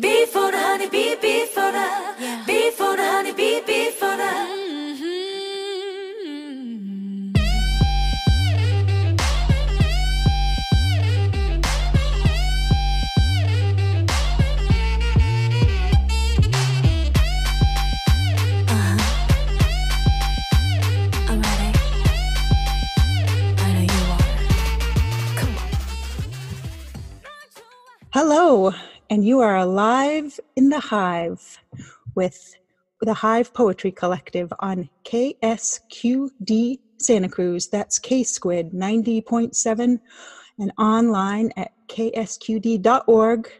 B for the honey bee, B for the, B for the honey bee, B for the. Mm-hmm. Uh-huh. I'm ready. I know you are. Come on. Hello, and you are alive in the Hive with the Hive Poetry Collective on KSQD Santa Cruz. That's K Squid 90.7 and online at ksqd.org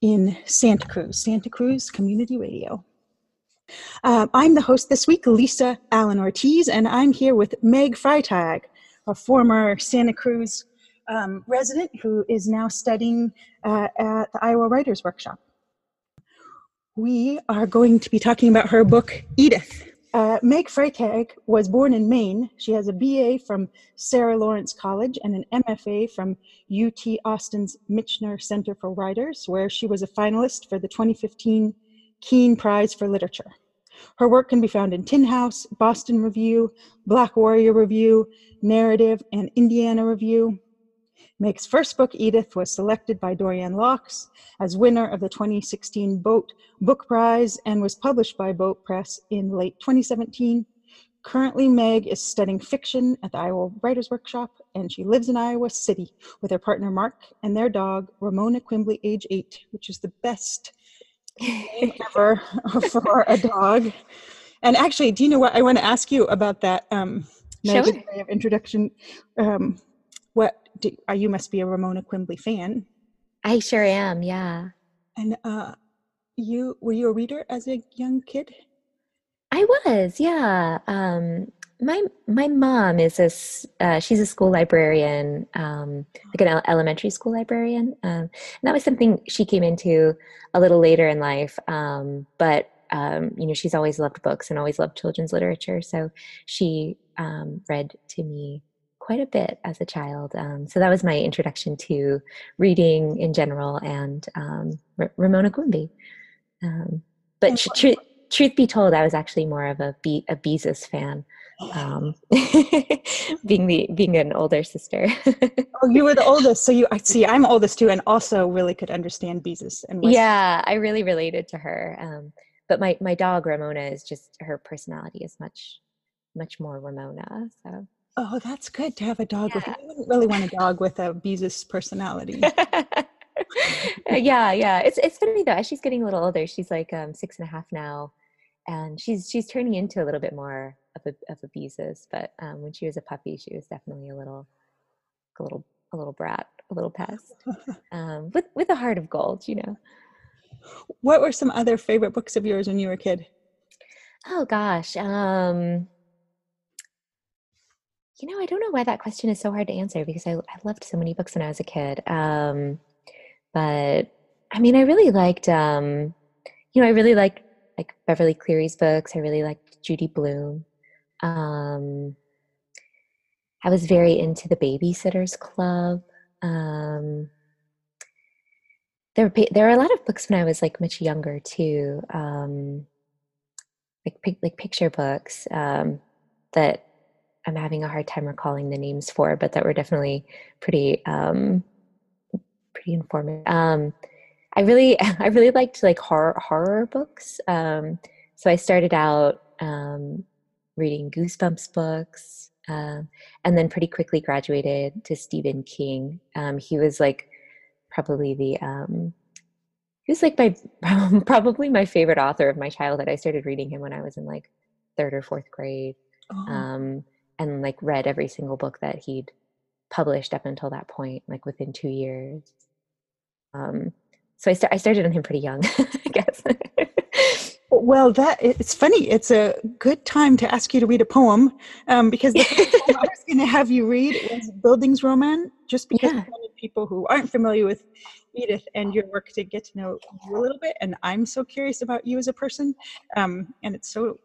in Santa Cruz, Santa Cruz Community Radio. Uh, I'm the host this week, Lisa Allen Ortiz, and I'm here with Meg Freitag, a former Santa Cruz um, resident who is now studying uh, at the Iowa Writers Workshop. We are going to be talking about her book, Edith. Uh, Meg Freitag was born in Maine. She has a BA from Sarah Lawrence College and an MFA from UT Austin's Michener Center for Writers, where she was a finalist for the 2015 Keene Prize for Literature. Her work can be found in Tin House, Boston Review, Black Warrior Review, Narrative, and Indiana Review. Meg's first book, Edith, was selected by Dorianne Laux as winner of the 2016 BOAAT Book Prize and was published by BOAAT Press in late 2017. Currently, Meg is studying fiction at the Iowa Writers Workshop, and she lives in Iowa City with her partner Mark and their dog, Ramona Quimby, age eight, which is the best name ever for a dog. And actually, do you know what? I want to ask you about that. Um, Meg, Sure. way of introduction. Um, uh, you must be a Ramona Quimby fan, I sure am. Yeah. and uh, you were you a reader as a young kid? I was. Yeah. Um, my my mom is a uh, she's a school librarian, um, like an elementary school librarian, um, and that was something she came into a little later in life. Um, but um, you know, she's always loved books and always loved children's literature, so she um, read to me quite a bit as a child. Um, so that was my introduction to reading in general and um, R- Ramona Quimby. Um, but And tr- truth be told, I was actually more of a Be- a Beezus fan, um, being the being an older sister. Oh, you were the oldest, so you I see. I'm oldest too, and also really could understand Beezus. And was- yeah, I really related to her. Um, but my my dog Ramona is just her personality is much much more Ramona. So Oh, that's good to have a dog with. I wouldn't really want a dog with a Beezus personality. yeah, yeah. It's it's funny though. As she's getting a little older, she's like um, six and a half now, and she's she's turning into a little bit more of a of a Beezus. But um, when she was a puppy, she was definitely a little a little a little brat, a little pest, um, with with a heart of gold, you know. what were some other favorite books of yours when you were a kid? Oh gosh. Um, you know, I don't know why that question is so hard to answer because I, I loved so many books when I was a kid. Um, but I mean, I really liked, um, you know, I really liked like Beverly Cleary's books. I really liked Judy Blume. Um, I was very into the Babysitters Club. Um, there, were, there were a lot of books when I was like much younger too. Um, like like picture books um, that I'm having a hard time recalling the names for, but that were definitely pretty um, pretty informative. Um, I really I really liked like horror horror books. Um, so I started out um, reading Goosebumps books, um, and then pretty quickly graduated to Stephen King. Um, he was like probably the um, he was like my probably my favorite author of my childhood. I started reading him when I was in like third or fourth grade, Oh, um, and like read every single book that he'd published up until that point, like within two years. Um, so I, sta- I started on him pretty young, I guess. well, that it's funny. It's a good time to ask you to read a poem um, because the first poem I was going to have you read was Bildungsroman, just because Yeah. I wanted people who aren't familiar with Edith and your work to get to know you a little bit. And I'm so curious about you as a person, um, and it's so.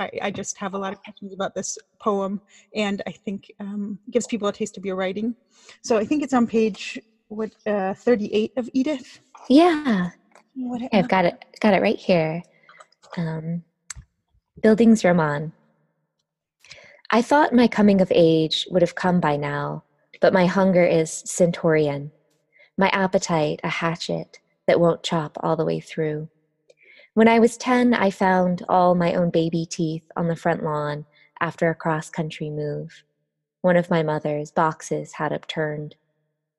I, I just have a lot of questions about this poem, and I think um, gives people a taste of your writing. So I think it's on page what uh, 38 of Edith. yeah. What, I've got it got it right here. Um, Bildungsroman. I thought my coming of age would have come by now, but my hunger is centaurian. My appetite a hatchet that won't chop all the way through. When I was 10, I found all my own baby teeth on the front lawn after a cross country move. One of my mother's boxes had upturned.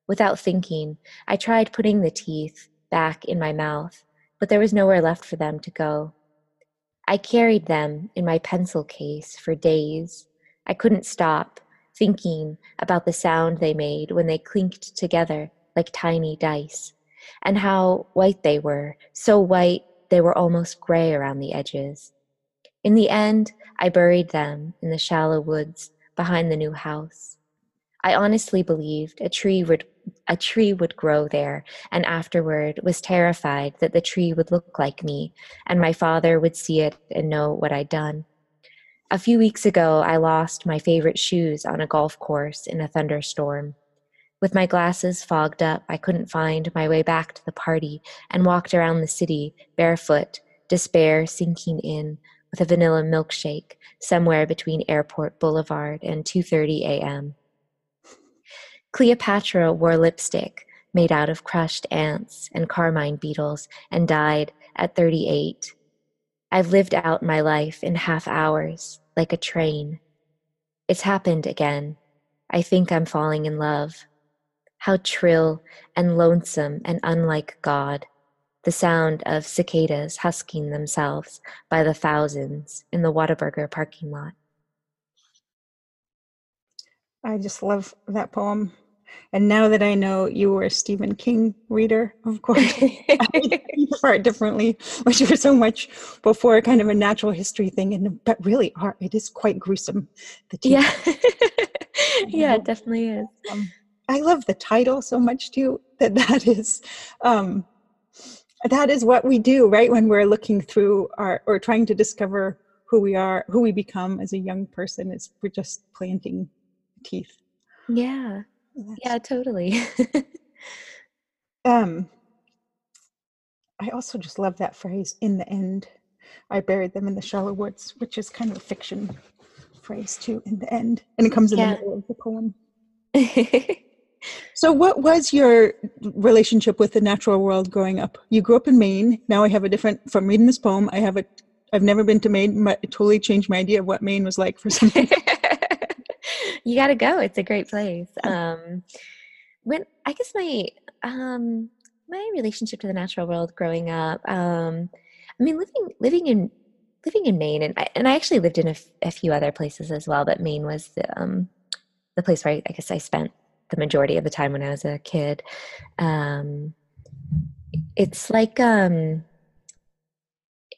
Without thinking, I tried putting the teeth back in my mouth, but there was nowhere left for them to go. I carried them in my pencil case for days. I couldn't stop thinking about the sound they made when they clinked together like tiny dice, and how white they were, so white they were almost gray around the edges. In the end, I buried them in the shallow woods behind the new house. I honestly believed a tree would a tree would grow there and afterward was terrified that the tree would look like me and my father would see it and know what I'd done. A few weeks ago, I lost my favorite shoes on a golf course in a thunderstorm. With my glasses fogged up, I couldn't find my way back to the party and walked around the city barefoot, despair sinking in with a vanilla milkshake somewhere between Airport Boulevard and 2:30 a.m. Cleopatra wore lipstick made out of crushed ants and carmine beetles and died at 38. I've lived out my life in half hours, like a train. It's happened again. I think I'm falling in love. How trill and lonesome and unlike God, the sound of cicadas husking themselves by the thousands in the Whataburger parking lot. I just love that poem. And now that I know you were a Stephen King reader, of course, I prefer it differently, which was so much before kind of a natural history thing. And but really, are it is quite gruesome. The yeah. yeah, it definitely is. Um, I love the title so much too. That that is, um, that is what we do, right? When we're looking through our or trying to discover who we are, who we become as a young person. Is we're just planting teeth. Yeah. That's- Yeah, totally. Um, I also just love that phrase. In the end, I buried them in the shallow woods, which is kind of a fiction phrase too. In the end, and it comes in Yeah. the middle of the poem. So, what was your relationship with the natural world growing up? You grew up in Maine. Now I have a different. From reading this poem, I have a. I've never been to Maine. but It totally changed my idea of what Maine was like for some. you got to go. It's a great place. Um, when I guess my um, my relationship to the natural world growing up. Um, I mean, living living in living in Maine, and I, and I actually lived in a, f- a few other places as well. But Maine was the um, the place where I, I guess I spent the majority of the time when I was a kid. Um, it's like um,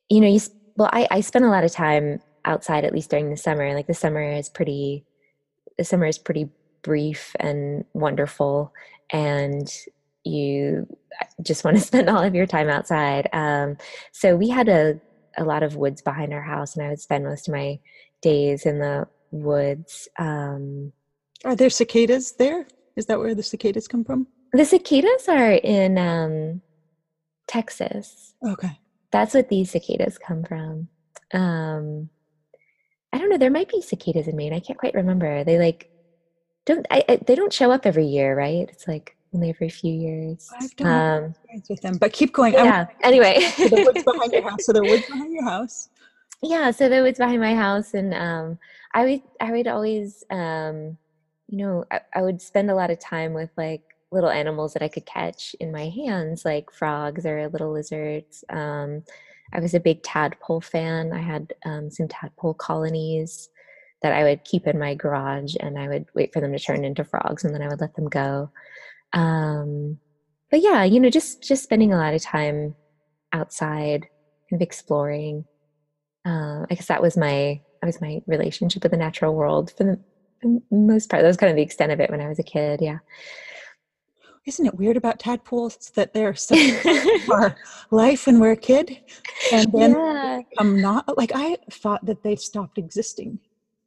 you know, you well, I I spent a lot of time outside, at least during the summer. Like the summer is pretty, the summer is pretty brief and wonderful, and you just want to spend all of your time outside. Um, so we had a a lot of woods behind our house, and I would spend most of my days in the woods. Um, Are there cicadas there? Is that where the cicadas come from? the cicadas are in um, Texas. Okay. That's what these cicadas come from. Um, I don't know. There might be cicadas in Maine. I can't quite remember. They like don't. I, I, they don't show up every year, right? It's like only every few years. I've done Um, experience with them, but keep going. Yeah. Anyway, want the woods behind your house. So the woods behind your house. yeah. So the woods behind my house, and um, I would I would always um, you know I, I would spend a lot of time with like little animals that I could catch in my hands, like frogs or little lizards. Um, I was a big tadpole fan. I had um, some tadpole colonies that I would keep in my garage, and I would wait for them to turn into frogs, and then I would let them go. Um, but yeah, you know, just just spending a lot of time outside, kind of exploring. Uh, I guess that was my that was my relationship with the natural world for the, for the most part. That was kind of the extent of it when I was a kid. Yeah. Isn't it weird about tadpoles that they're such a part of our life when we're a kid, and then yeah. I'm not like I thought that they stopped existing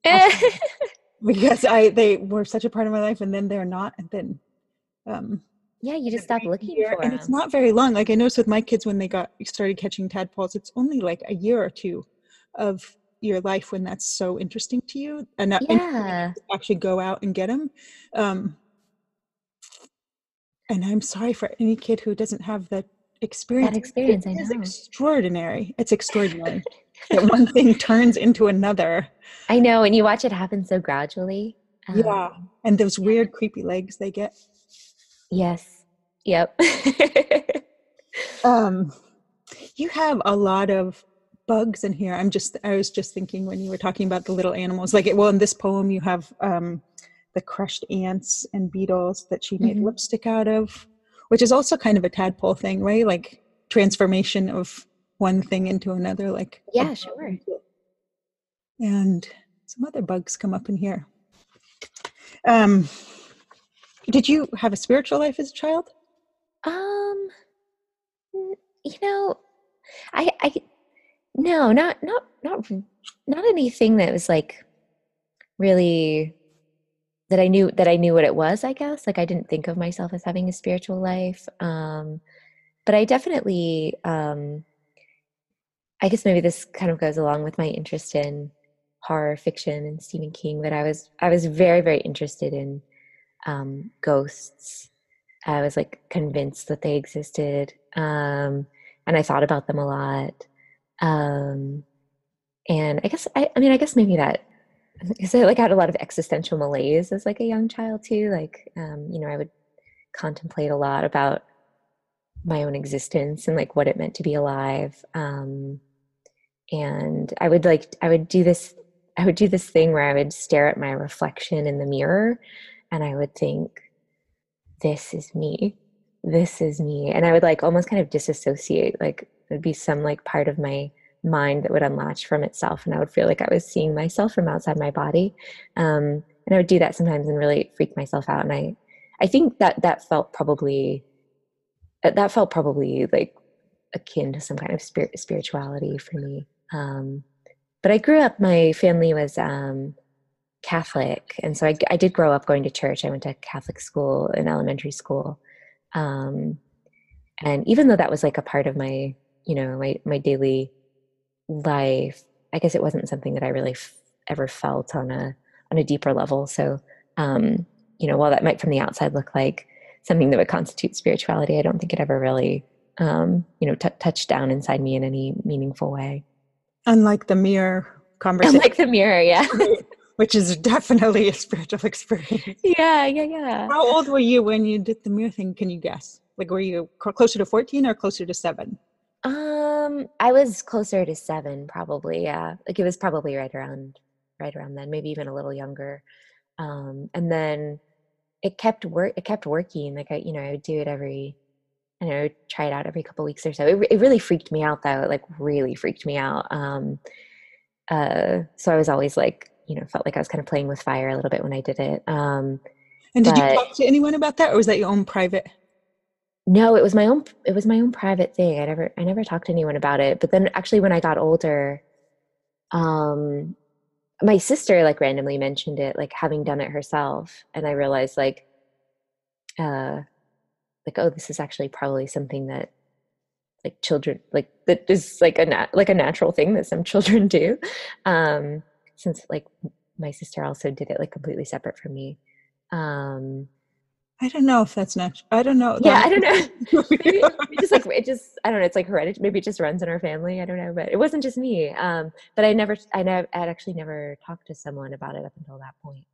because I they were such a part of my life, and then they're not, and then um, yeah, you just stop looking year, for and them. it's not very long. Like I noticed with my kids when they got started catching tadpoles, it's only like a year or two of your life when that's so interesting to you, and, yeah. actually go out and get them. Um, and I'm sorry for any kid who doesn't have the experience. That experience, I It is extraordinary. It's extraordinary that one thing turns into another. I know, and you watch it happen so gradually. Yeah, Um, and those weird, creepy legs they get. yes. Yep. Um, you have a lot of bugs in here. I'm just, I was just thinking when you were talking about the little animals, like, well, in this poem, you have um, the crushed ants and beetles that she made Mhm. lipstick out of, which is also kind of a tadpole thing, right? Like transformation of one thing into another, like Yeah, sure. And some other bugs come up in here. Um, did you have a spiritual life as a child? Um, you know, I, I, no, not, not, not, not anything that was like really that I knew that I knew what it was. I guess like I didn't think of myself as having a spiritual life. Um, but I definitely, um, I guess maybe this kind of goes along with my interest in horror fiction and Stephen King. But I was, I was very, very interested in um, ghosts. I was like convinced that they existed. Um, and I thought about them a lot. Um, and I guess, I, I mean, I guess maybe that, because I like had a lot of existential malaise as like a young child too. Like, um, you know, I would contemplate a lot about my own existence and like what it meant to be alive. Um, and I would like, I would do this, I would do this thing where I would stare at my reflection in the mirror and I would think, this is me. This is me. And I would like almost kind of disassociate. Like there'd be some like part of my mind that would unlatch from itself. And I would feel like I was seeing myself from outside my body. Um, and I would do that sometimes and really freak myself out. And I, I think that that felt probably, that that felt probably like akin to some kind of spirit, spirituality for me. Um, but I grew up, my family was, um, Catholic, and so I, I did grow up going to church. I went to Catholic school in elementary school, um, and even though that was like a part of my, you know, my my daily life, I guess it wasn't something that I really f- ever felt on a on a deeper level. So, um, you know, while that might from the outside look like something that would constitute spirituality, I don't think it ever really, um, you know, t- touched down inside me in any meaningful way. Unlike the mirror conversation, Unlike the mirror, yeah, which is definitely a spiritual experience. yeah, yeah, yeah. How old were you when you did the mirror thing? Can you guess? Like, were you cl- closer to 14 or closer to seven? Um, I was closer to seven, probably. Yeah, like it was probably right around, right around then, maybe even a little younger. Um, and then it kept work. It kept working. Like I, you know, I would do it every, I know, I would try it out every couple weeks or so. It, it really freaked me out, though. It like really freaked me out. Um, uh, so I was always like, you know, felt like I was kind of playing with fire a little bit when I did it. Um, And did But- you talk to anyone about that, or was that your own private? No, it was my own it was my own private thing. I never I never talked to anyone about it. But then actually when I got older, um my sister like randomly mentioned it, like having done it herself. And I realized like uh like, oh, this is actually probably something that like children like that is like a nat- like a natural thing that some children do. Um since like my sister also did it like completely separate from me. Um I don't know if that's natural. I don't know. yeah, I don't know. maybe it just like it just I don't know. It's like hereditary. Maybe it just runs in our family. I don't know, but it wasn't just me. Um, but I never, I never, I'd actually never talked to someone about it up until that point.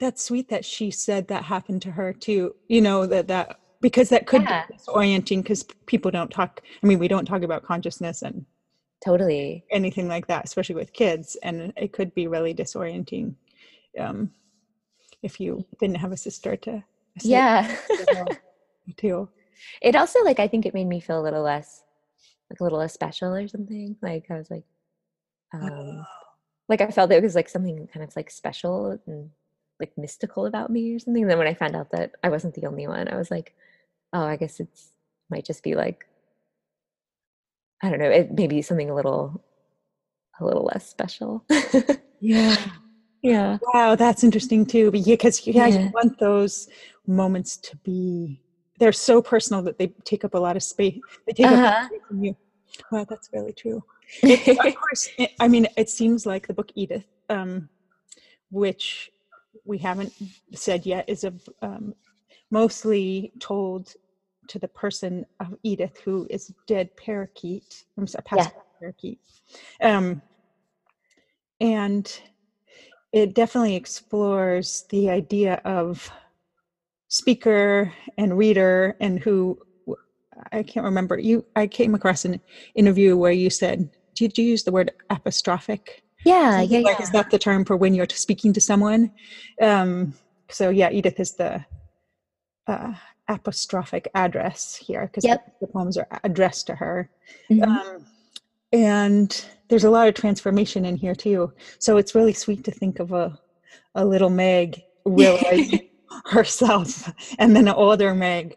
that's sweet that she said that happened to her too. You know that that because that could Yeah. be disorienting because people don't talk. I mean, we don't talk about consciousness and Totally. anything like that, especially with kids, and it could be really disorienting um, if you didn't have a sister to. Yeah. to. it also like I think it made me feel a little less, like a little less special or something. Like I was like, um, like I felt it was like something kind of like special and like mystical about me or something. And then when I found out that I wasn't the only one, I was like, oh, I guess it's might just be like, I don't know, it maybe something a little, a little less special. Yeah. Yeah. Wow, that's interesting too. Because yeah, Yeah. you want those moments to be. They're so personal that they take up a lot of space. They take up a lot of Uh-huh. space from you. Wow, that's really true. of course, it, I mean, it seems like the book Edith, um, which we haven't said yet, is a um, mostly told to the person of Edith, who is dead parakeet. I'm sorry, past parakeet. Um, and it definitely explores the idea of speaker and reader and who I can't remember. You, I came across an interview where you said, "Did you use the word apostrophic?" yeah, Something yeah, like, yeah. Is that the term for when you're speaking to someone? Um, so yeah, Edith is the uh, apostrophic address here because Yep. the poems are addressed to her. Mhm. Um, and there's a lot of transformation in here too. So it's really sweet to think of a a little Meg realizing herself, and then an older Meg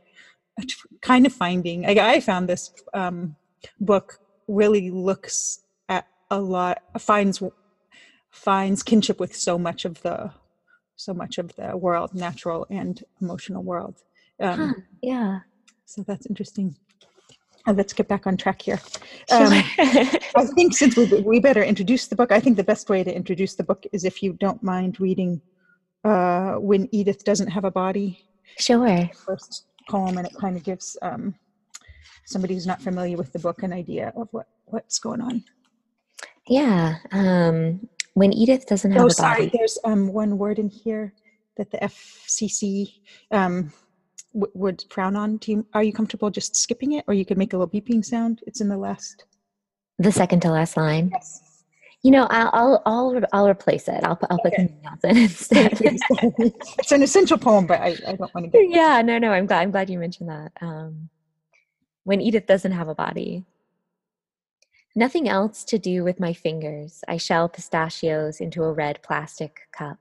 kind of finding. Like I found this um, book really looks at a lot finds finds kinship with so much of the so much of the world, natural and emotional world. Um, Huh, yeah. So that's interesting. Uh, let's get back on track here. Um, I think since we, we better introduce the book, I think the best way to introduce the book is if you don't mind reading uh, When Edith Doesn't Have a Body, sure. first poem, and it kind of gives um, somebody who's not familiar with the book an idea of what, what's going on. Yeah. Um, when Edith doesn't have Oh, a body. sorry, there's um, one word in here that the FCC um, w- would frown on. Do you, are you comfortable just skipping it, or you could make a little beeping sound? It's in the last. The second to last line. Yes. You know, I'll I'll I'll, I'll replace it. I'll put I'll put Okay. something else in instead. it's an essential poem, but I, I don't want to get. yeah, no, no. I'm glad I'm glad you mentioned that. Um, when Edith doesn't have a body. Nothing else to do with my fingers. I shell pistachios into a red plastic cup.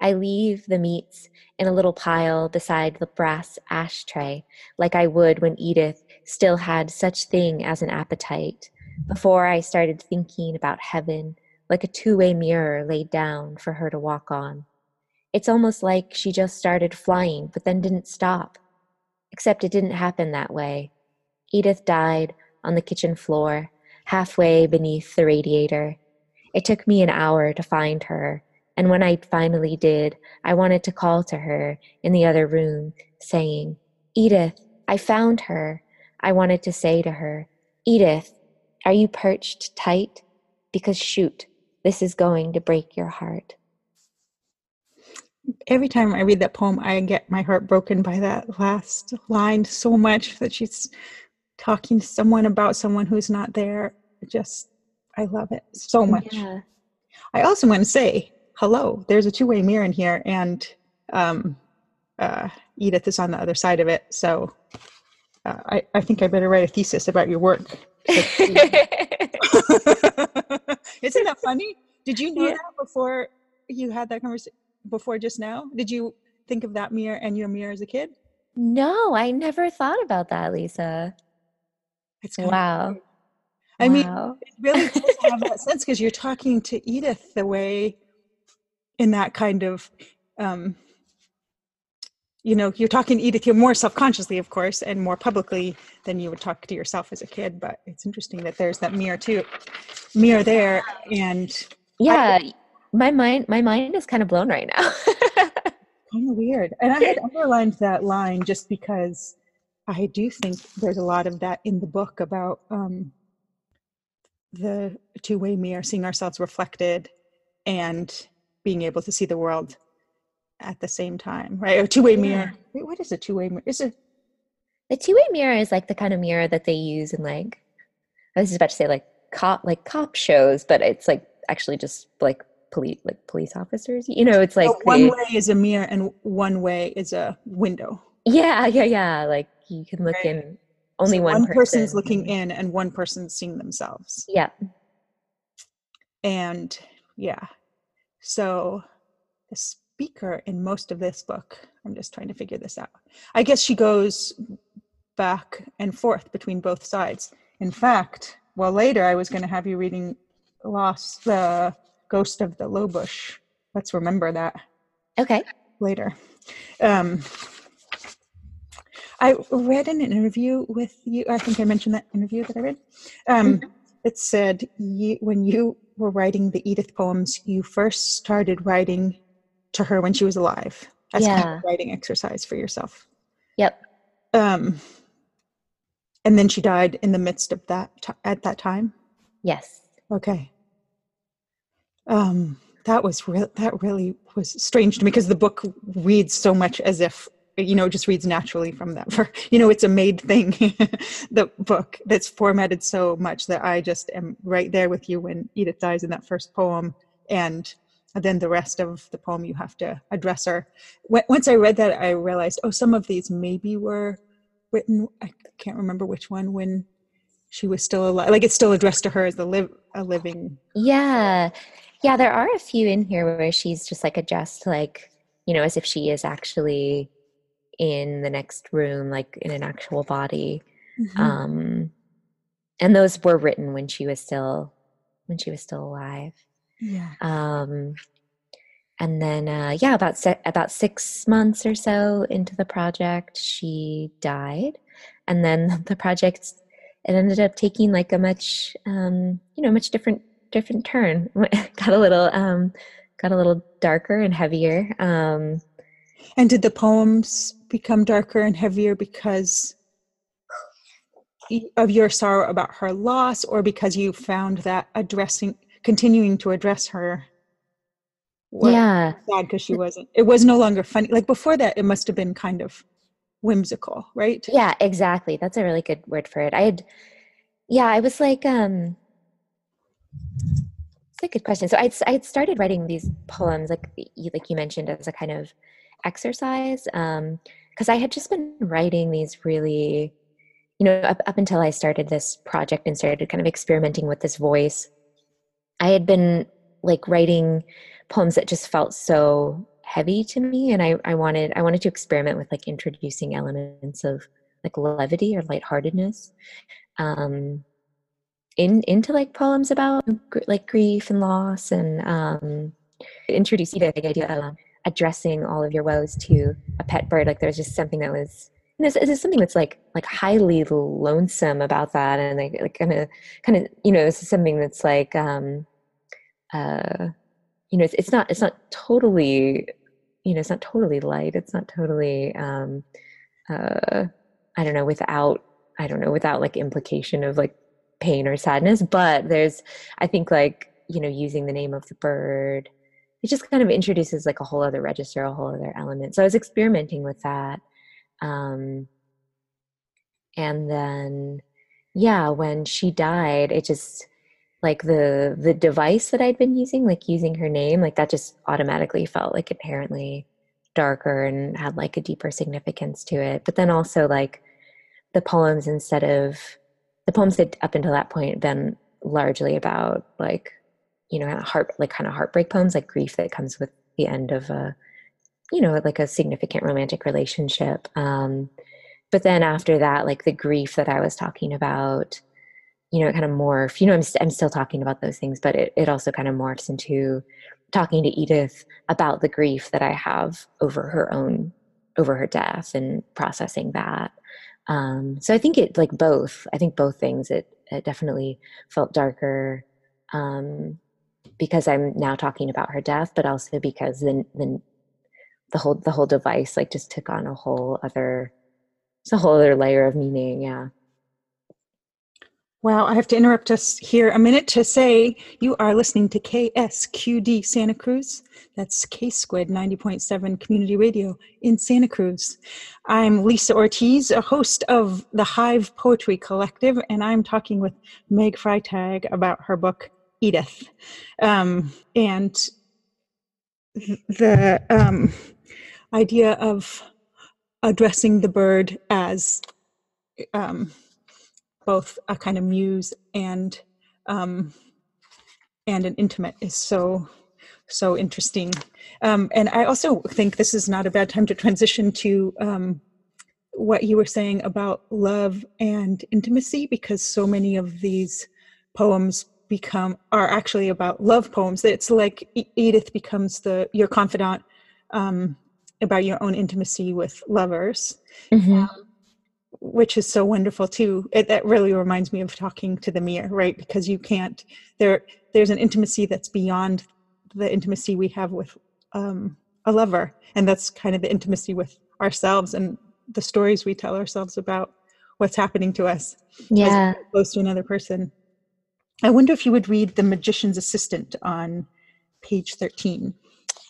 I leave the meats in a little pile beside the brass ashtray, like I would when Edith still had such thing as an appetite, before I started thinking about heaven, like a two-way mirror laid down for her to walk on. It's almost like she just started flying, but then didn't stop. Except it didn't happen that way. Edith died on the kitchen floor, halfway beneath the radiator. It took me an hour to find her, and when I finally did, I wanted to call to her in the other room, saying, Edith, I found her. I wanted to say to her, Edith, are you perched tight? Because shoot, this is going to break your heart. Every time I read that poem, I get my heart broken by that last line so much that she's talking to someone about someone who's not there. Just, I love it so much. Yeah. I also want to say hello. There's a two-way mirror in here, and um, uh, Edith is on the other side of it. So uh, I, I think I better write a thesis about your work. Isn't that funny? Did you know Yeah. that before you had that conversation? Before just now, did you think of that mirror and your mirror as a kid? no, I never thought about that, Lisa. It's Wow. I mean, it really does have that sense because you're talking to Edith the way, in that kind of, um, you know, you're talking to Edith. You're more self-consciously, of course, and more publicly than you would talk to yourself as a kid. But it's interesting that there's that mirror too, mirror there, and yeah, my mind my mind is kind of blown right now. kind of weird. And I had underlined that line just because I do think there's a lot of that in the book about um, the two-way mirror, seeing ourselves reflected, and being able to see the world at the same time, right? A two-way mirror. Wait, what is a two-way mirror? Is it? the two-way mirror is like the kind of mirror that they use in like I was just about to say like cop like cop shows, but it's like actually just like police like police officers. You know, it's like oh, one they- way is a mirror, and one way is a window. yeah, yeah, yeah. Like you can look Right. in only So one, person's person. looking in, and one person's seeing themselves. Yeah. And yeah, so the speaker in most of this book, I'm just trying to figure this out. I guess she goes back and forth between both sides. In fact, well, later I was going to have you reading Lost, the Ghost of the Low Bush let's remember that Okay. later. Um, I read an interview with you. I think I mentioned that interview that I read. Um, It said you, when you were writing the Edith poems, you first started writing to her when she was alive. As kind of a writing exercise for yourself. Yep. Um, and then she died in the midst of that ti at that time. Yes. Okay. Um, that was real. That really was strange to me because the book reads so much as if you know just reads naturally from that. For you know, it's a made thing. the book that's formatted so much that I just am right there with you when Edith dies in that first poem, and then the rest of the poem you have to address her. Once I read that, I realized, oh, some of these maybe were written. I can't remember which one when she was still alive. Like it's still addressed to her as a live a living Yeah. Yeah, there are a few in here where she's just like addressed like, you know, as if she is actually in the next room, like in an actual body. Mm-hmm. Um and those were written when she was still when she was still alive. yeah. Um and then uh yeah, about se- about 6 months or so into the project, she died. And then the project it ended up taking like a much um you know, much different different turn. got a little um got a little darker and heavier. Um And did the poems become darker and heavier because of your sorrow about her loss, or because you found that addressing, continuing to address her, was yeah. sad because she wasn't. It was no longer funny. Like before that, it must have been kind of whimsical, right? Yeah, exactly. That's a really good word for it. I had, yeah, I was like, um, it's a good question. So I'd I had started writing these poems, like you, like you mentioned, as a kind of exercise, um, because I had just been writing these really, you know, up up until I started this project and started kind of experimenting with this voice. I had been like writing poems that just felt so heavy to me and I, I wanted I wanted to experiment with like introducing elements of like levity or lightheartedness um in into like poems about like grief and loss and um introduce the idea of um, addressing all of your woes to a pet bird like there's just something that was know, there's something that's like like highly lonesome about that and like kind of kind of you know this is something that's like um uh you know it's, it's not it's not totally you know it's not totally light it's not totally um uh i don't know without i don't know without like implication of like pain or sadness but there's i think like you know using the name of the bird it just kind of introduces like a whole other register a whole other element so i was experimenting with that um and then yeah when she died it just like the the device that I'd been using, like using her name, like that just automatically felt like inherently darker and had like a deeper significance to it. But then also like the poems instead of the poems that up until that point been largely about like you know heart like kind of heartbreak poems like grief that comes with the end of a you know like a significant romantic relationship um but then after that like the grief that i was talking about you know, it kind of morph. You know, I'm, st- I'm still talking about those things, but it, it also kind of morphs into talking to Edith about the grief that I have over her own, over her death and processing that. Um, so I think it like both, I think both things, it, it definitely felt darker um, because I'm now talking about her death, but also because then, the whole, the whole device like just took on a whole other, it's a whole other layer of meaning. Yeah. Wow, I have to interrupt us here a minute to say you are listening to KSQD Santa Cruz. That's K Squid 90.7 Community Radio in Santa Cruz. I'm Lisa Ortiz, a host of the Hive Poetry Collective, and I'm talking with Meg Freitag about her book Edith. Um, and the um, idea of addressing the bird as um, both a kind of muse and um, and an intimate is so so interesting. Um, and I also think this is not a bad time to transition to um, what you were saying about love and intimacy, because so many of these poems become are actually about love poems. It's like Edith becomes the your confidant um, about your own intimacy with lovers, Mhm. which is so wonderful too. It, that really reminds me of talking to the mirror, right? Because you can't there. There's an intimacy that's beyond the intimacy we have with um, a lover, and that's kind of the intimacy with ourselves and the stories we tell ourselves about what's happening to us Yeah. close to another person. I wonder if you would read The Magician's Assistant on page 13.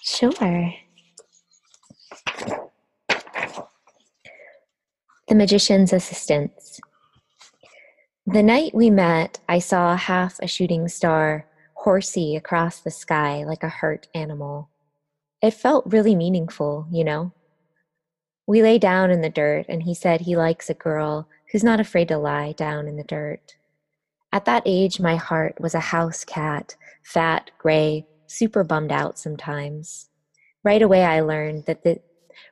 Sure. The Magician's Assistants. The night we met, I saw half a shooting star horsey across the sky like a hurt animal. It felt really meaningful, you know? We lay down in the dirt, and he said he likes a girl who's not afraid to lie down in the dirt. At that age, my heart was a house cat, fat, gray, super bummed out sometimes. Right away, I learned that the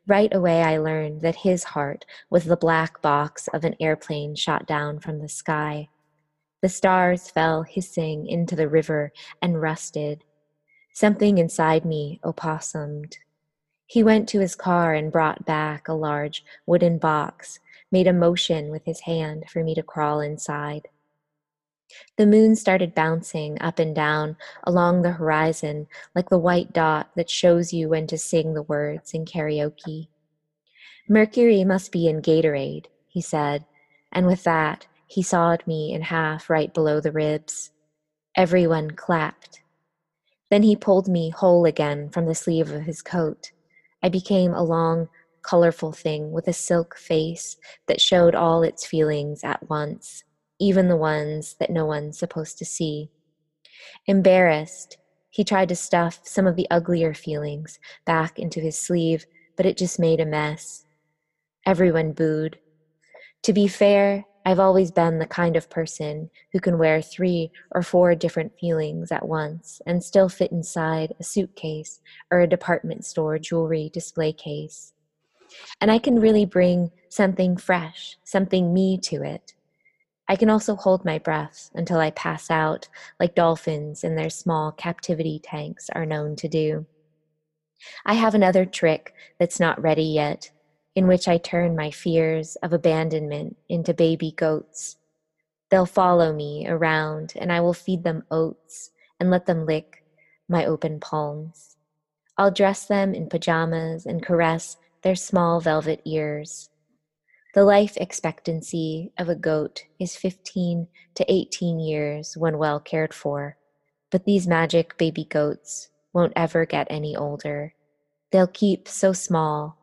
right away I learned that his heart was the black box of an airplane shot down from the sky. The stars fell hissing into the river and rusted. Something inside me opossumed. He went to his car and brought back a large wooden box, made a motion with his hand for me to crawl inside. The moon started bouncing up and down along the horizon like the white dot that shows you when to sing the words in karaoke. Mercury must be in Gatorade, he said, and with that, he sawed me in half right below the ribs. Everyone clapped. Then he pulled me whole again from the sleeve of his coat. I became a long, colorful thing with a silk face that showed all its feelings at once, even the ones that no one's supposed to see. Embarrassed, he tried to stuff some of the uglier feelings back into his sleeve, but it just made a mess. Everyone booed. To be fair, I've always been the kind of person who can wear three or four different feelings at once and still fit inside a suitcase or a department store jewelry display case. And I can really bring something fresh, something me to it. I can also hold my breath until I pass out, like dolphins in their small captivity tanks are known to do. I have another trick that's not ready yet, in which I turn my fears of abandonment into baby goats. They'll follow me around, and I will feed them oats and let them lick my open palms. I'll dress them in pajamas and caress their small velvet ears. The life expectancy of a goat is 15 to 18 years when well cared for, but these magic baby goats won't ever get any older. They'll keep so small,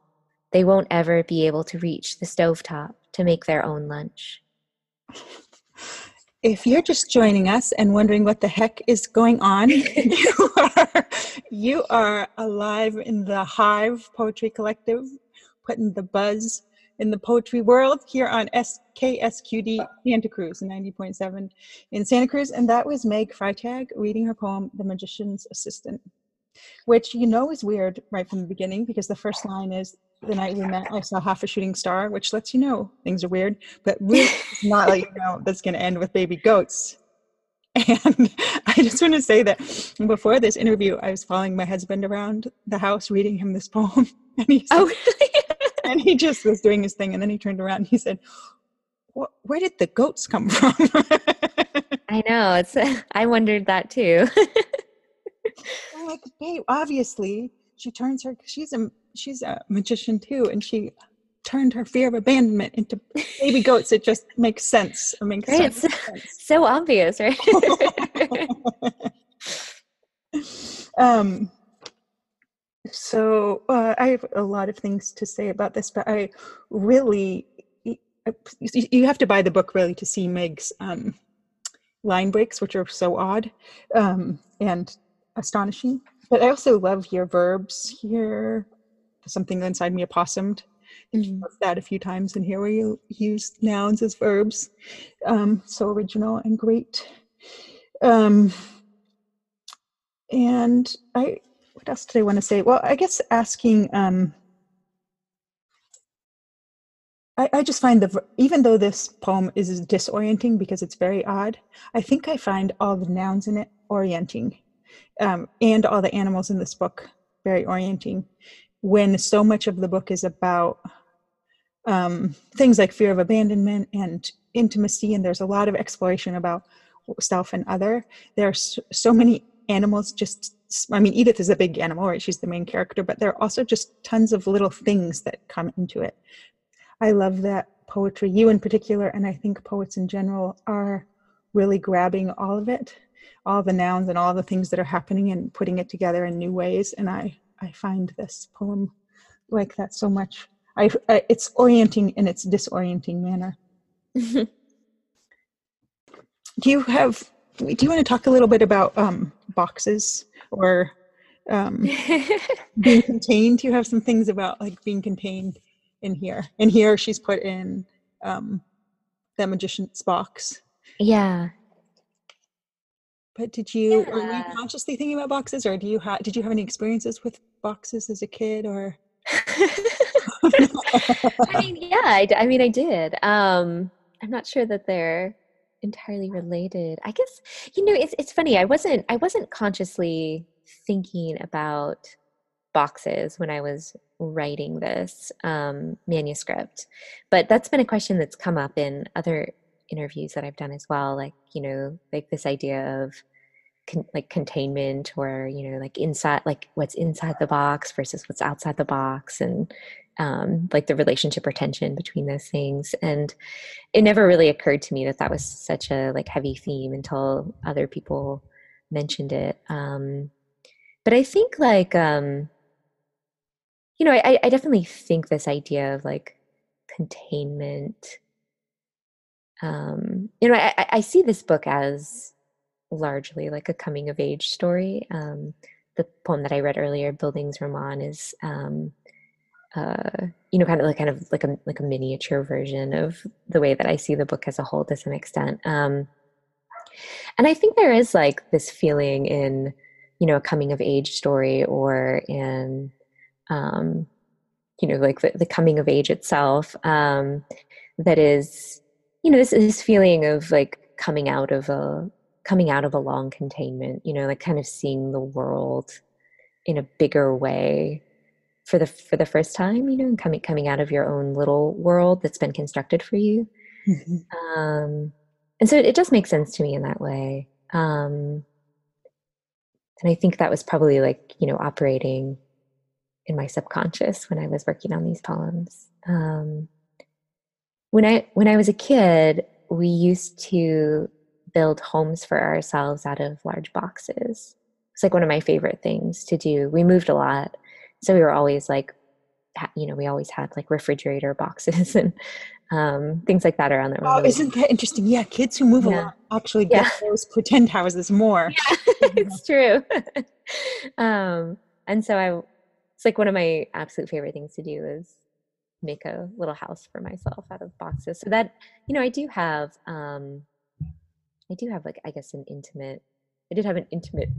they won't ever be able to reach the stovetop to make their own lunch. If you're just joining us and wondering what the heck is going on, you are, you are alive in the Hive Poetry Collective, putting the buzz in the poetry world here on SKSQD Santa Cruz 90.7 in Santa Cruz. And that was Meg Freitag reading her poem, The Magician's Assistant, which you know is weird right from the beginning because the first line is, The night we met, I saw half a shooting star, which lets you know things are weird, but really it's not like, you know, that's going to end with baby goats. And I just want to say that before this interview, I was following my husband around the house reading him this poem. And he, said, Oh, really? And he just was doing his thing. And then he turned around and he said, Where did the goats come from? I know. It's. I wondered that too. I'm like, babe, obviously she turns her, she's a, she's a magician too. And she turned her fear of abandonment into baby goats. It just makes sense. It makes Right, sense. so obvious, right? um, so uh, I have a lot of things to say about this, but I really you have to buy the book really to see Meg's um, line breaks, which are so odd um, and astonishing. But I also love your verbs here. Something inside me opossummed. Mhm. Wrote that a few times in here where you use nouns as verbs. Um, so original and great. Um, and I, what else did I want to say? Well, I guess asking, um, I, I just find the even though this poem is disorienting because it's very odd, I think I find all the nouns in it orienting, um, and all the animals in this book very orienting. When so much of the book is about um, things like fear of abandonment and intimacy, and there's a lot of exploration about self and other. There are so, so many animals just I mean, Edith is a big animal, right? She's the main character, but there are also just tons of little things that come into it. I love that poetry, you in particular, and I think poets in general are really grabbing all of it, all the nouns and all the things that are happening and putting it together in new ways. And I, I find this poem like that so much. I, I it's orienting in its disorienting manner. do you have do you want to talk a little bit about um, boxes or um, being contained? You have some things about like being contained in here. And here she's put in um, the magician's box. yeah. But did you were you consciously thinking about boxes, or do you have did you have any experiences with boxes as a kid, or? I mean, yeah, I mean, I did. Um, I'm not sure that they're entirely related. I guess you know, it's it's funny. I wasn't I wasn't consciously thinking about boxes when I was writing this um, manuscript, but that's been a question that's come up in other interviews that I've done as well. Like you know, like this idea of con- like containment or you know like inside like what's inside the box versus what's outside the box and um, like the relationship or tension between those things and it never really occurred to me that that was such a like heavy theme until other people mentioned it um, but i think like um, you know I, I definitely think this idea of like containment um, you know I, I- see this book as largely like a coming of age story um, the poem that i read earlier Bildungsroman is um, uh, you know, kind of like kind of like a like a miniature version of the way that I see the book as a whole to some extent. Um, and I think there is like this feeling in, you know, a coming of age story or in, um, you know, like the, the coming of age itself um, that is, you know, this this feeling of like coming out of a coming out of a long containment. You know, like kind of seeing the world in a bigger way for the for the first time you know and coming coming out of your own little world that's been constructed for you. Mhm. um and so it, it does make sense to me in that way. Um and i think that was probably like you know operating in my subconscious when i was working on these poems. Um when i when i was a kid we used to build homes for ourselves out of large boxes. It's like one of my favorite things to do. We moved a lot so we were always like you know we always had like refrigerator boxes and um, things like that around the were Oh, really isn't that interesting? Yeah, kids who move a lot actually get Yeah. those pretend houses more. it's true um, and so i it's like one of my absolute favorite things to do is make a little house for myself out of boxes so that you know i do have um i do have like i guess an intimate i did have an intimate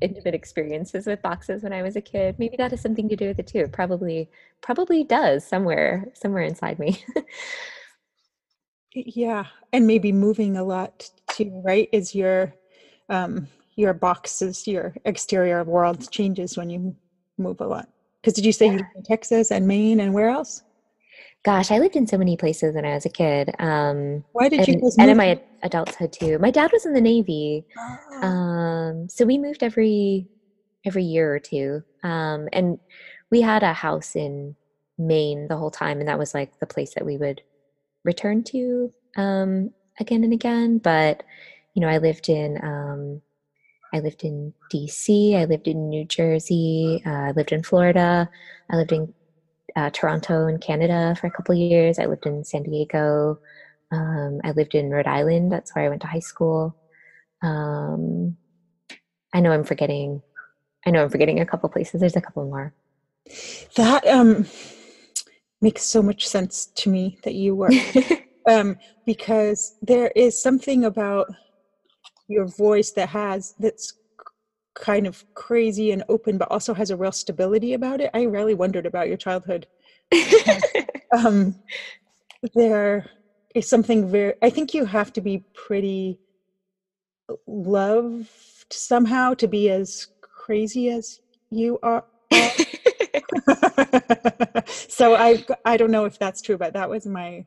intimate experiences with boxes when i was a kid maybe that has something to do with it too probably probably does somewhere somewhere inside me Yeah, and maybe moving a lot too, right? Is your um your boxes, your exterior world changes when you move a lot. Because did you say you lived in Texas and Maine and where else? Gosh i lived in so many places when i was a kid um Why did you and, guys and in my adulthood too my dad was in the navy Ah, Um, so we moved every every year or two. Um, and we had a house in Maine the whole time, and that was like the place that we would return to um, again and again. But you know, I lived in um, I lived in DC. I lived in New Jersey. Uh, I lived in Florida. I lived in uh, Toronto in Canada for a couple years. I lived in San Diego. Um, I lived in Rhode Island. That's where I went to high school. Um, I know I'm forgetting. I know I'm forgetting a couple places. There's a couple more. that um makes so much sense to me that you were um because there is something about your voice that has that's kind of crazy and open but also has a real stability about it. I really wondered about your childhood. Um there is something very i think you have to be pretty loved somehow to be as crazy as you are. So i i don't know if that's true but that was my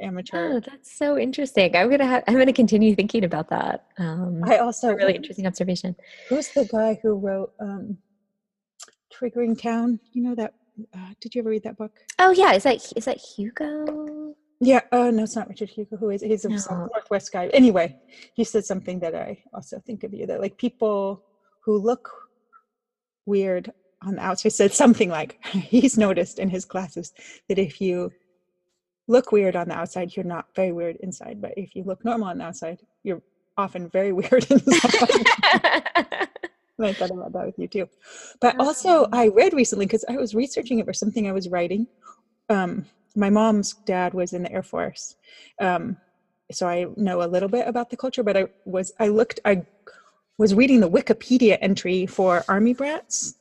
amateur Oh, that's so interesting. I'm gonna have, I'm gonna continue thinking about that. Um, i also a really interesting observation. who's the guy who wrote um triggering town you know that uh, did you ever read that book Oh yeah, is that is that Hugo? Yeah, uh, no, it's not Richard Hugo. Who is? He's a No. Northwest guy. Anyway, he said something that I also think of you. That like people who look weird on the outside said something like he's noticed in his classes that if you look weird on the outside, you're not very weird inside. But if you look normal on the outside, you're often very weird inside. I thought about that with you too. But also, I read recently because I was researching it for something I was writing. Um, my mom's dad was in the Air Force, um, so I know a little bit about the culture. But I was I looked I was reading the Wikipedia entry for Army Brats,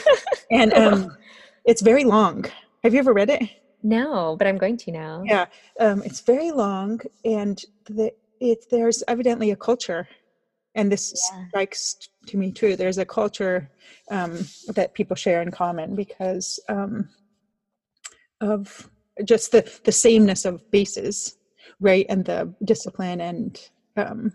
and um, it's very long. Have you ever read it? No, but I'm going to now. Yeah, um, it's very long, and the, it there's evidently a culture, and this Yeah. strikes to me too. There's a culture um, that people share in common because um, of just the the sameness of bases, right, and the discipline and um,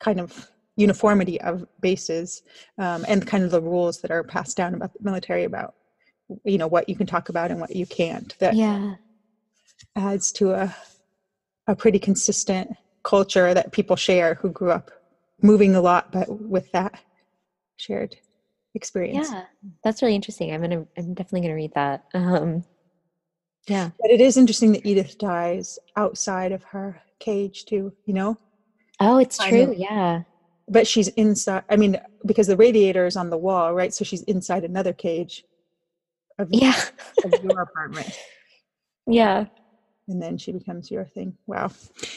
kind of uniformity of bases, um, and kind of the rules that are passed down about the military about you know what you can talk about and what you can't. That Yeah. adds to a a pretty consistent culture that people share who grew up moving a lot but with that shared experience Yeah. That's really interesting. I'm gonna I'm definitely gonna read that. Um yeah. but it is interesting that edith dies outside of her cage too you know Oh, it's true. know. Yeah. but she's inside i mean because the radiator is on the wall right so she's inside another cage of, Yeah. of your apartment yeah. and then she becomes your thing. Wow.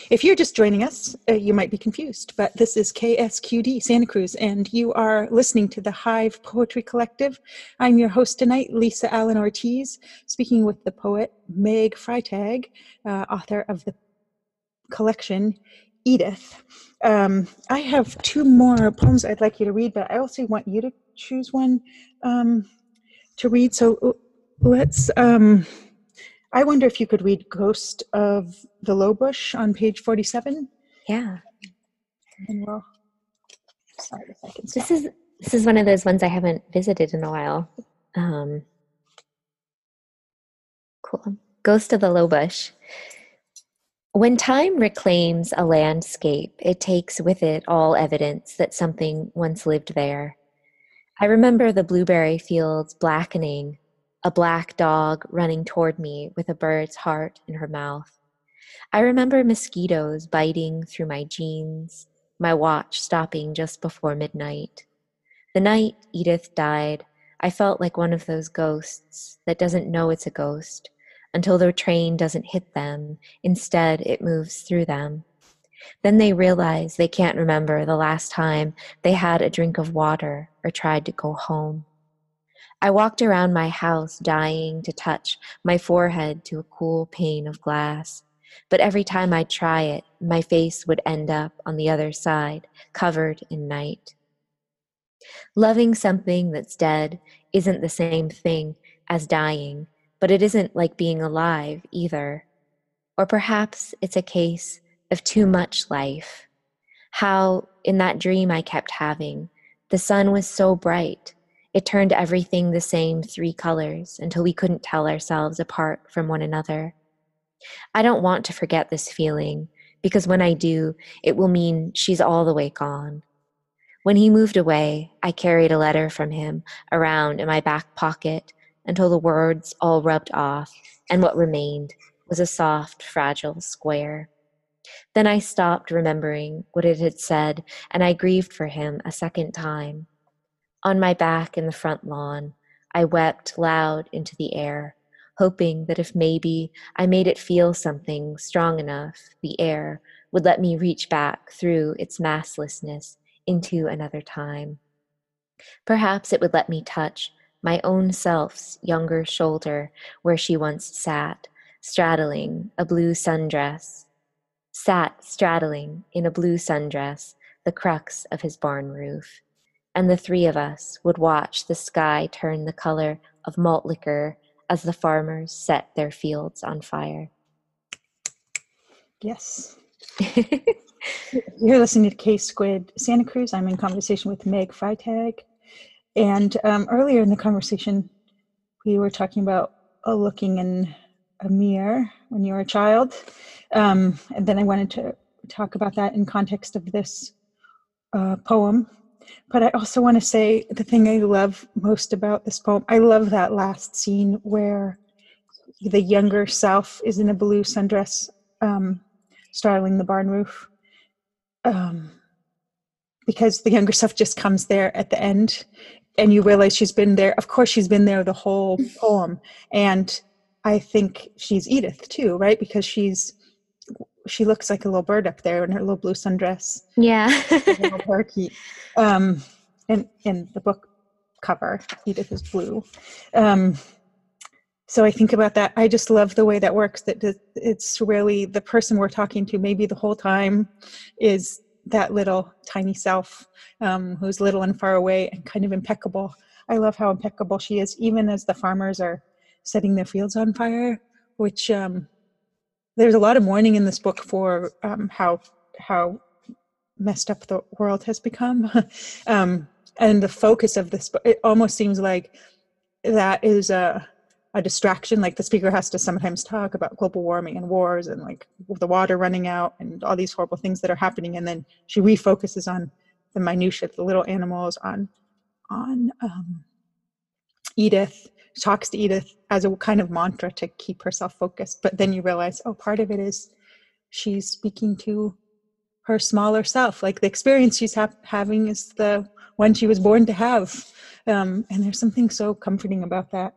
If you're just joining us, uh, you might be confused, but this is KSQD Santa Cruz, and you are listening to the Hive Poetry Collective. I'm your host tonight, Lisa Allen Ortiz, speaking with the poet Meg Freitag, uh, author of the collection Edith. Um, I have two more poems I'd like you to read, but I also want you to choose one um, to read. So uh, let's. Um, I wonder if you could read Ghost of the Low Bush on page 47. Yeah. And we'll sorry if I can This is this is one of those ones I haven't visited in a while. Um, cool. Ghost of the Low Bush. When time reclaims a landscape, it takes with it all evidence that something once lived there. I remember the blueberry fields blackening, a black dog running toward me with a bird's heart in her mouth. I remember mosquitoes biting through my jeans, my watch stopping just before midnight. The night Edith died, I felt like one of those ghosts that doesn't know it's a ghost until their train doesn't hit them. Instead, it moves through them. Then they realize they can't remember the last time they had a drink of water or tried to go home. I walked around my house dying to touch my forehead to a cool pane of glass. But every time I'd try it, my face would end up on the other side, covered in night. Loving something that's dead isn't the same thing as dying, but it isn't like being alive either. Or perhaps it's a case of too much life. How, in that dream I kept having, the sun was so bright, it turned everything the same three colors until we couldn't tell ourselves apart from one another. I don't want to forget this feeling because when I do, it will mean she's all the way gone. When he moved away, I carried a letter from him around in my back pocket until the words all rubbed off and what remained was a soft, fragile square. Then I stopped remembering what it had said and I grieved for him a second time. On my back in the front lawn, I wept loud into the air, hoping that if maybe I made it feel something strong enough, the air would let me reach back through its masslessness into another time. Perhaps it would let me touch my own self's younger shoulder where she once sat, straddling a blue sundress, sat straddling in a blue sundress the crux of his barn roof. And the three of us would watch the sky turn the color of malt liquor as the farmers set their fields on fire. Yes. You're listening to K Squid Santa Cruz. I'm in conversation with Meg Freitag. And um, earlier in the conversation, we were talking about uh, looking in a mirror when you were a child. Um, and then I wanted to talk about that in context of this uh, poem. But I also want to say the thing I love most about this poem, I love that last scene where the younger self is in a blue sundress um, straddling the barn roof. Um, because the younger self just comes there at the end and you realize she's been there. Of course, she's been there the whole poem. And I think she's Edith too, right? Because she's she looks like a little bird up there in her little blue sundress, Yeah. little parakeet. Um, and in the book cover, Edith is blue. Um, so I think about that. I just love the way that works. That it's really the person we're talking to, maybe the whole time, is that little tiny self um, who's little and far away and kind of impeccable. I love how impeccable she is, even as the farmers are setting their fields on fire. Which um, there's a lot of mourning in this book for um, how how messed up the world has become, um, and the focus of this. book It almost seems like that is a a distraction. Like the speaker has to sometimes talk about global warming and wars and like the water running out and all these horrible things that are happening, and then she refocuses on the minutia, the little animals, on on um, Edith. Talks to Edith as a kind of mantra to keep herself focused, but then you realize, oh, part of it is she's speaking to her smaller self. Like the experience she's ha- having is the one she was born to have, um, and there's something so comforting about that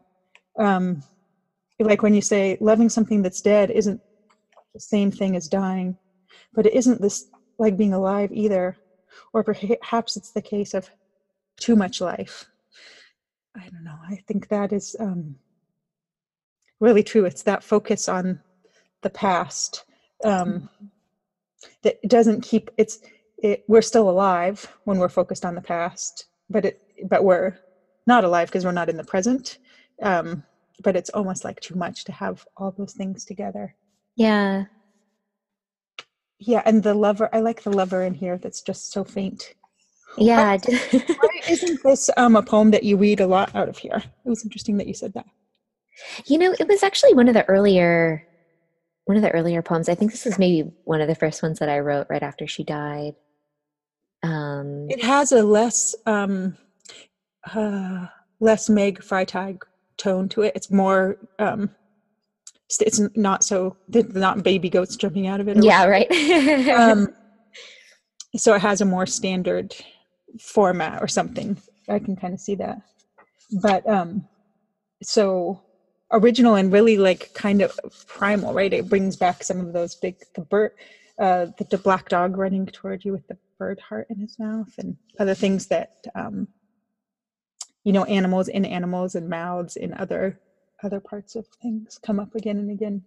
um, like when you say loving something that's dead isn't the same thing as dying, but it isn't this like being alive either, or perhaps it's the case of too much life. I don't know. I think that is um, really true. It's that focus on the past um, that doesn't keep. It's it, we're still alive when we're focused on the past, but it but we're not alive because we're not in the present um, but it's almost like too much to have all those things together. yeah. Yeah, and the lover, I like the lover in here that's just so faint. Yeah. Did- Why isn't this um, a poem that you read a lot out of here? It was interesting that you said that. You know, it was actually one of the earlier one of the earlier poems. I think this was maybe one of the first ones that I wrote right after she died. Um It has a less um, uh, less Meg Freitag tone to it. It's more. Um, it's not so. There's not baby goats jumping out of it. yeah, right. um, so it has a more standard format or something. I can kind of see that. But um, so original and really like kind of primal, right? It brings back some of those big the bird, uh, the, the black dog running toward you with the bird heart in his mouth, and other things that um, you know, animals in animals and mouths in other other parts of things come up again and again.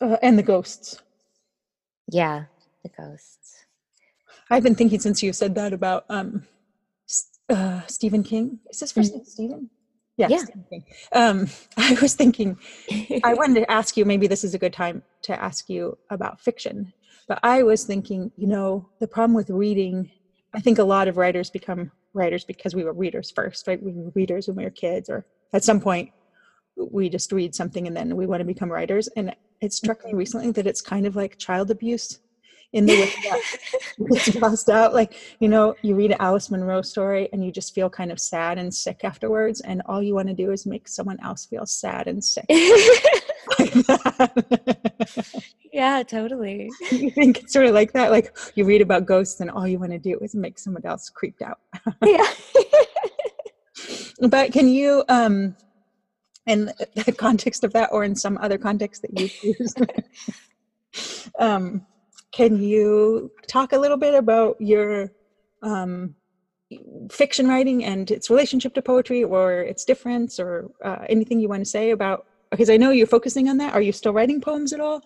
Uh, and the ghosts. yeah, the ghosts. I've been thinking since you said that about um, uh, Stephen King. Is his 1st name Stephen? Yeah, Yeah. Stephen King. Um, I was thinking, I wanted to ask you, maybe this is a good time to ask you about fiction. But I was thinking, you know, the problem with reading, I think a lot of writers become writers because we were readers first, right? We were readers when we were kids, or at some point we just read something and then we want to become writers. And it struck me recently that it's kind of like child abuse in the way that it's passed out. Like, you know, you read an Alice Munro story and you just feel kind of sad and sick afterwards, and all you want to do is make someone else feel sad and sick. yeah, totally. you think it's sort of like that? Like you read about ghosts and all you want to do is make someone else creeped out. Yeah. but can you um in the context of that or in some other context that you use um can you talk a little bit about your um fiction writing and its relationship to poetry or its difference or uh, anything you want to say about because I know you're focusing on that. Are you still writing poems at all?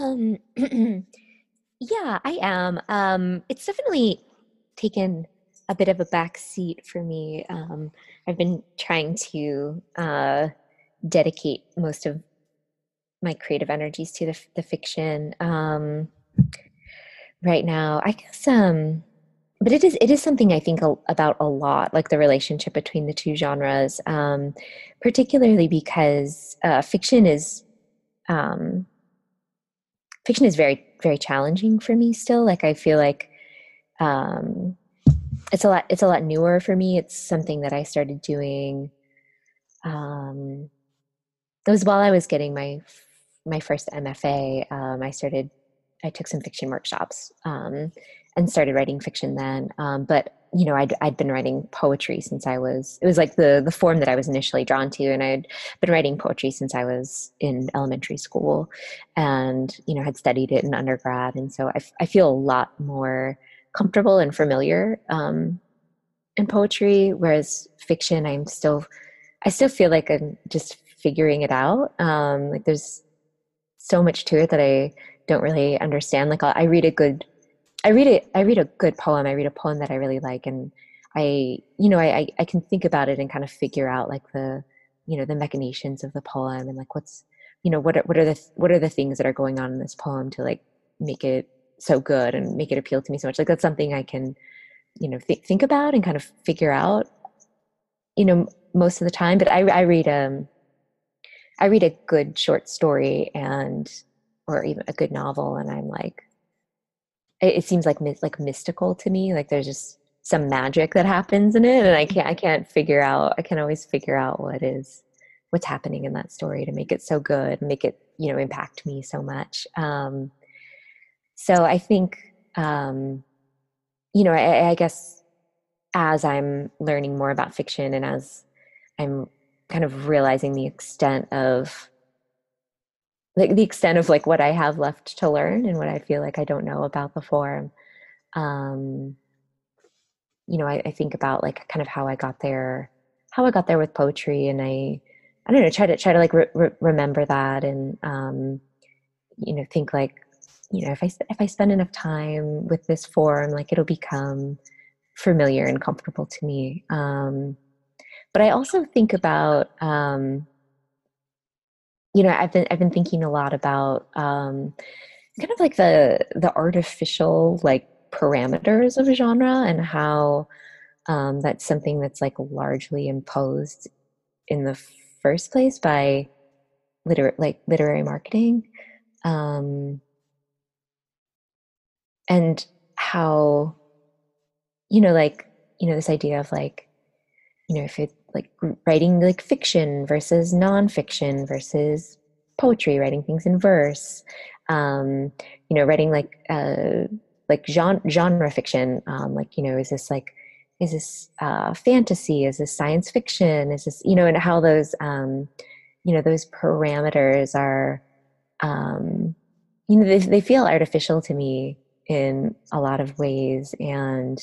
Um, yeah, I am. Um, it's definitely taken a bit of a back seat for me. Um, I've been trying to uh, dedicate most of my creative energies to the, the fiction um, right now. I guess, um, but it is it is something I think a, about a lot, like the relationship between the two genres, um, particularly because uh, fiction is um, fiction is very very challenging for me still. Like I feel like um, it's a lot it's a lot newer for me. It's something that I started doing. Um, it was while I was getting my my first MFA. Um, I started I took some fiction workshops um, and started writing fiction then. Um, but you know, I'd I'd been writing poetry since I was. It was like the the form that I was initially drawn to, and I'd been writing poetry since I was in elementary school, and you know, had studied it in undergrad, and so I, f- I feel a lot more comfortable and familiar um, in poetry. Whereas fiction, I'm still, I still feel like I'm just figuring it out. Um, like there's so much to it that I don't really understand. Like I'll, read a good, I read it, I read a good poem. I read a poem that I really like, and I, you know, I, I, I can think about it and kind of figure out like the, you know, the machinations of the poem and like what's, you know, what are, what are the what are the things that are going on in this poem to like make it so good and make it appeal to me so much. Like that's something I can, you know, th- think about and kind of figure out, you know, most of the time. But I, I read um, I read a good short story and or even a good novel, and I'm like, it, it seems like like mystical to me. Like there's just some magic that happens in it, and I can't I can't figure out. I can't always figure out what is what's happening in that story to make it so good, make it you know impact me so much. Um, so I think um, you know I, I guess as I'm learning more about fiction and as I'm kind of realizing the extent of like the extent of like what I have left to learn and what I feel like I don't know about the form. Um, you know, I, I think about like kind of how I got there, how I got there with poetry, and I, I don't know, try to try to like re- re- remember that, and um, you know, think like, you know, if I if I spend enough time with this form, like it'll become familiar and comfortable to me. Um, but I also think about um, you know i've been i've been thinking a lot about um kind of like the the artificial like parameters of genre and how um that's something that's like largely imposed in the first place by liter like literary marketing um and how you know like you know this idea of like you know if it like writing like fiction versus nonfiction versus poetry writing things in verse um you know writing like uh like genre, genre fiction um like you know is this like is this uh fantasy? Is this science fiction? Is this you know and how those um you know those parameters are um you know they, they feel artificial to me in a lot of ways. And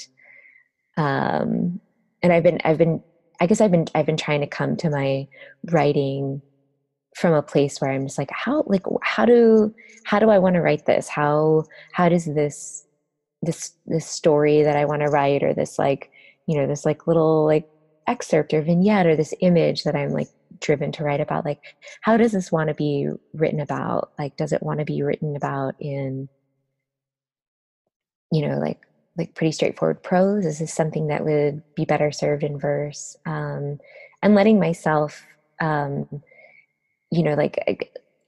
um and i've been i've been i guess i've been i've been trying to come to my writing from a place where i'm just like how like how do how do i want to write this? How how does this this this story that i want to write or this like you know this like little like excerpt or vignette or this image that i'm like driven to write about like how does this want to be written about? Like does it want to be written about in you know like like pretty straightforward prose is this something that would be better served in verse um and letting myself um you know like I,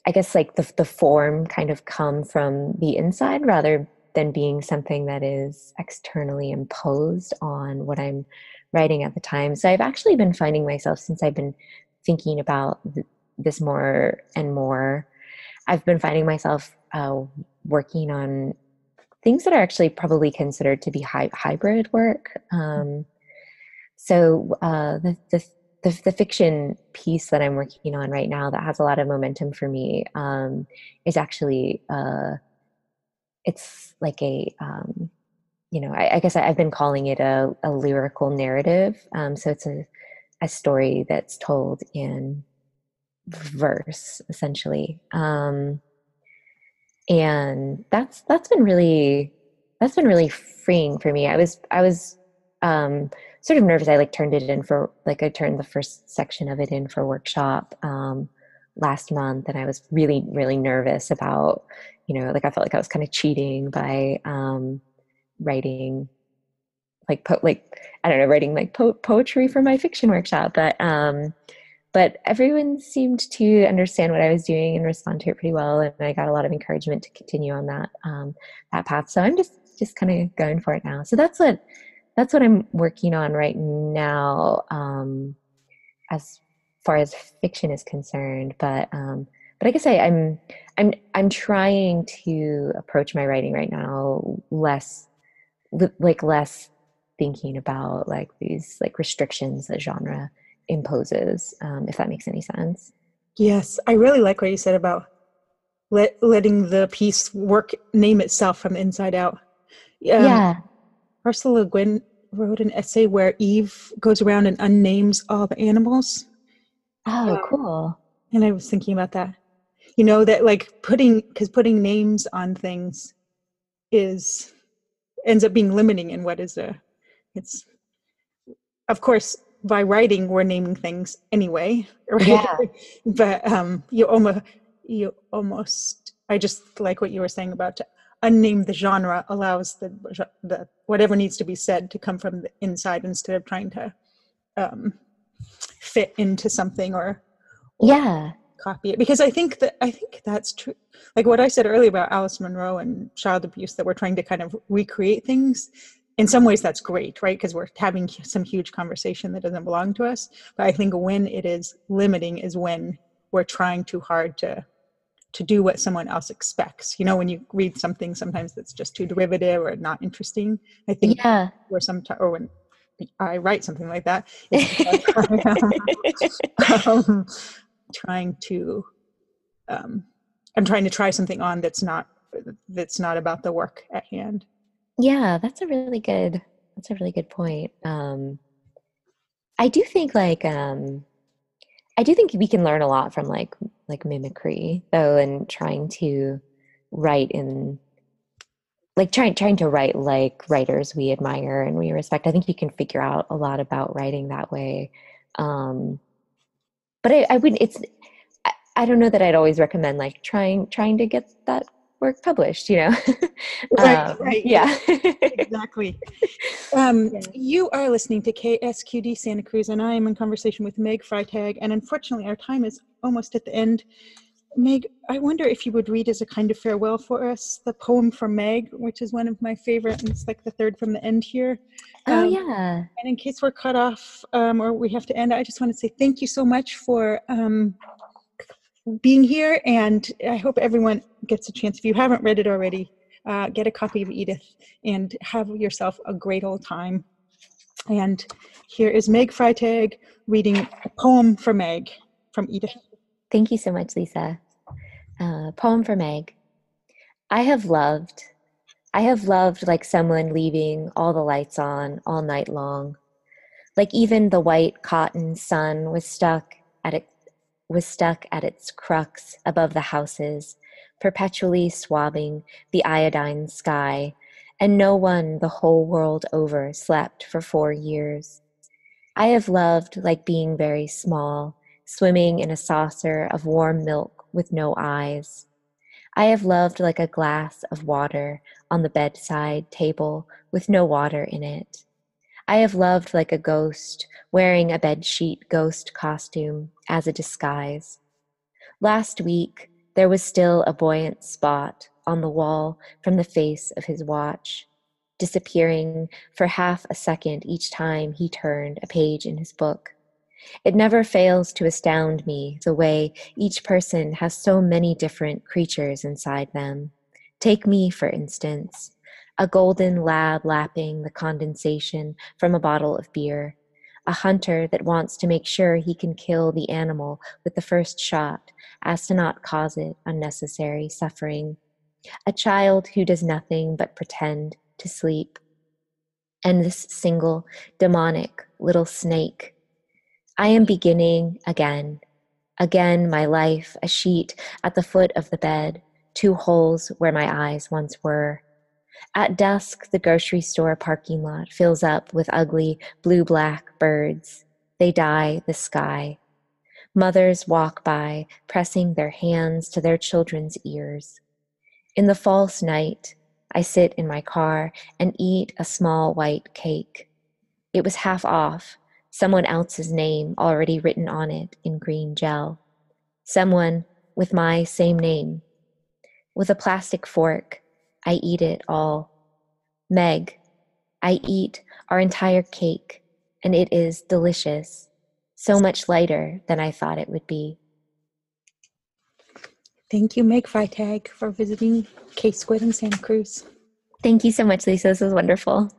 I guess like the the form kind of come from the inside rather than being something that is externally imposed on what I'm writing at the time. So I've actually been finding myself since I've been thinking about th- this more and more. I've been finding myself uh, working on things that are actually probably considered to be hy- hybrid work. Um, so uh, the, the the the fiction piece that I'm working on right now that has a lot of momentum for me um, is actually uh, it's like a um, you know I, I guess I, I've been calling it a, a lyrical narrative. Um, so it's a a story that's told in verse essentially um, and that's that's been really that's been really freeing for me. I was i was um, sort of nervous i like turned it in for like i turned the first section of it in for workshop um, last month and i was really really nervous about you know like i felt like i was kind of cheating by um, writing like po- like i don't know writing like po- poetry for my fiction workshop but um but everyone seemed to understand what I was doing and respond to it pretty well, and I got a lot of encouragement to continue on that um, that path. So I'm just just kind of going for it now. So that's what that's what I'm working on right now, um, as far as fiction is concerned. But um, but I guess I, I'm I'm I'm trying to approach my writing right now less like less thinking about like these like restrictions that genre imposes, um, if that makes any sense. Yes, I really like what you said about let, letting the piece work name itself from the inside out. Um, yeah. Ursula Le Guin wrote an essay where Eve goes around and unnames all the animals. Oh, Um, cool. And I was thinking about that. You know, that like putting, because putting names on things is, ends up being limiting in what is a, it's, of course, by writing, we're naming things anyway, right? Yeah. but um, you almost, you almost, I just like what you were saying about to unname the genre allows the, the whatever needs to be said to come from the inside instead of trying to um, fit into something or Yeah. copy it because i think that i think that's true like what i said earlier about alice munro and child abuse that we're trying to kind of recreate things in some ways that's great right? Because we're having some huge conversation that doesn't belong to us. But i think when it is limiting is when we're trying too hard to to do what someone else expects. You know when you read something sometimes that's just too derivative or not interesting i think Yeah. or sometimes or when i write something like that um, trying to um, i'm trying to try something on that's not that's not about the work at hand Yeah, that's a really good that's a really good point. Um I do think like um I do think we can learn a lot from like like mimicry though and trying to write in like trying trying to write like writers we admire and we respect. I think you can figure out a lot about writing that way. Um but I, I wouldn't it's I, I don't know that I'd always recommend like trying trying to get that work published, you know. Right, Um, right. Yeah. exactly um, Yeah. you are listening to ksqd santa cruz and i am in conversation with meg freitag and unfortunately our time is almost at the end meg i wonder if you would read as a kind of farewell for us the poem from meg which is one of my favorite and it's like the third from the end here oh Um, yeah. And in case we're cut off um, or we have to end, I just want to say thank you so much for um, being here. And I hope everyone gets a chance. If you haven't read it already, uh, get a copy of Edith and have yourself a great old time. And here is Meg Freitag reading a poem for Meg from Edith. Thank you so much, Lisa. Uh, poem for Meg. I have loved. I have loved like someone leaving all the lights on all night long. Like even the white cotton sun was stuck at it was stuck at its crux above the houses, perpetually swabbing the iodine sky, and no one the whole world over slept for four years. I have loved like being very small, swimming in a saucer of warm milk with no eyes. I have loved like a glass of water on the bedside table with no water in it. I have loved like a ghost wearing a bedsheet ghost costume as a disguise. Last week, there was still a buoyant spot on the wall from the face of his watch, disappearing for half a second each time he turned a page in his book. It never fails to astound me the way each person has so many different creatures inside them. Take me, for instance, a golden lab lapping the condensation from a bottle of beer, a hunter that wants to make sure he can kill the animal with the first shot as to not cause it unnecessary suffering, a child who does nothing but pretend to sleep, and this single demonic little snake. I am beginning again, Again, my life, a sheet at the foot of the bed, two holes where my eyes once were. At dusk, the grocery store parking lot fills up with ugly blue black birds. They dye the sky. Mothers walk by, pressing their hands to their children's ears. In the false night, I sit in my car and eat a small white cake. It was half off, someone else's name already written on it in green gel. Someone with my same name. With a plastic fork, I eat it all. Meg, I eat our entire cake, and it is delicious, so much lighter than I thought it would be. Thank you, Meg Freitag, for visiting K Squid in Santa Cruz. Thank you so much, Lisa. This was wonderful.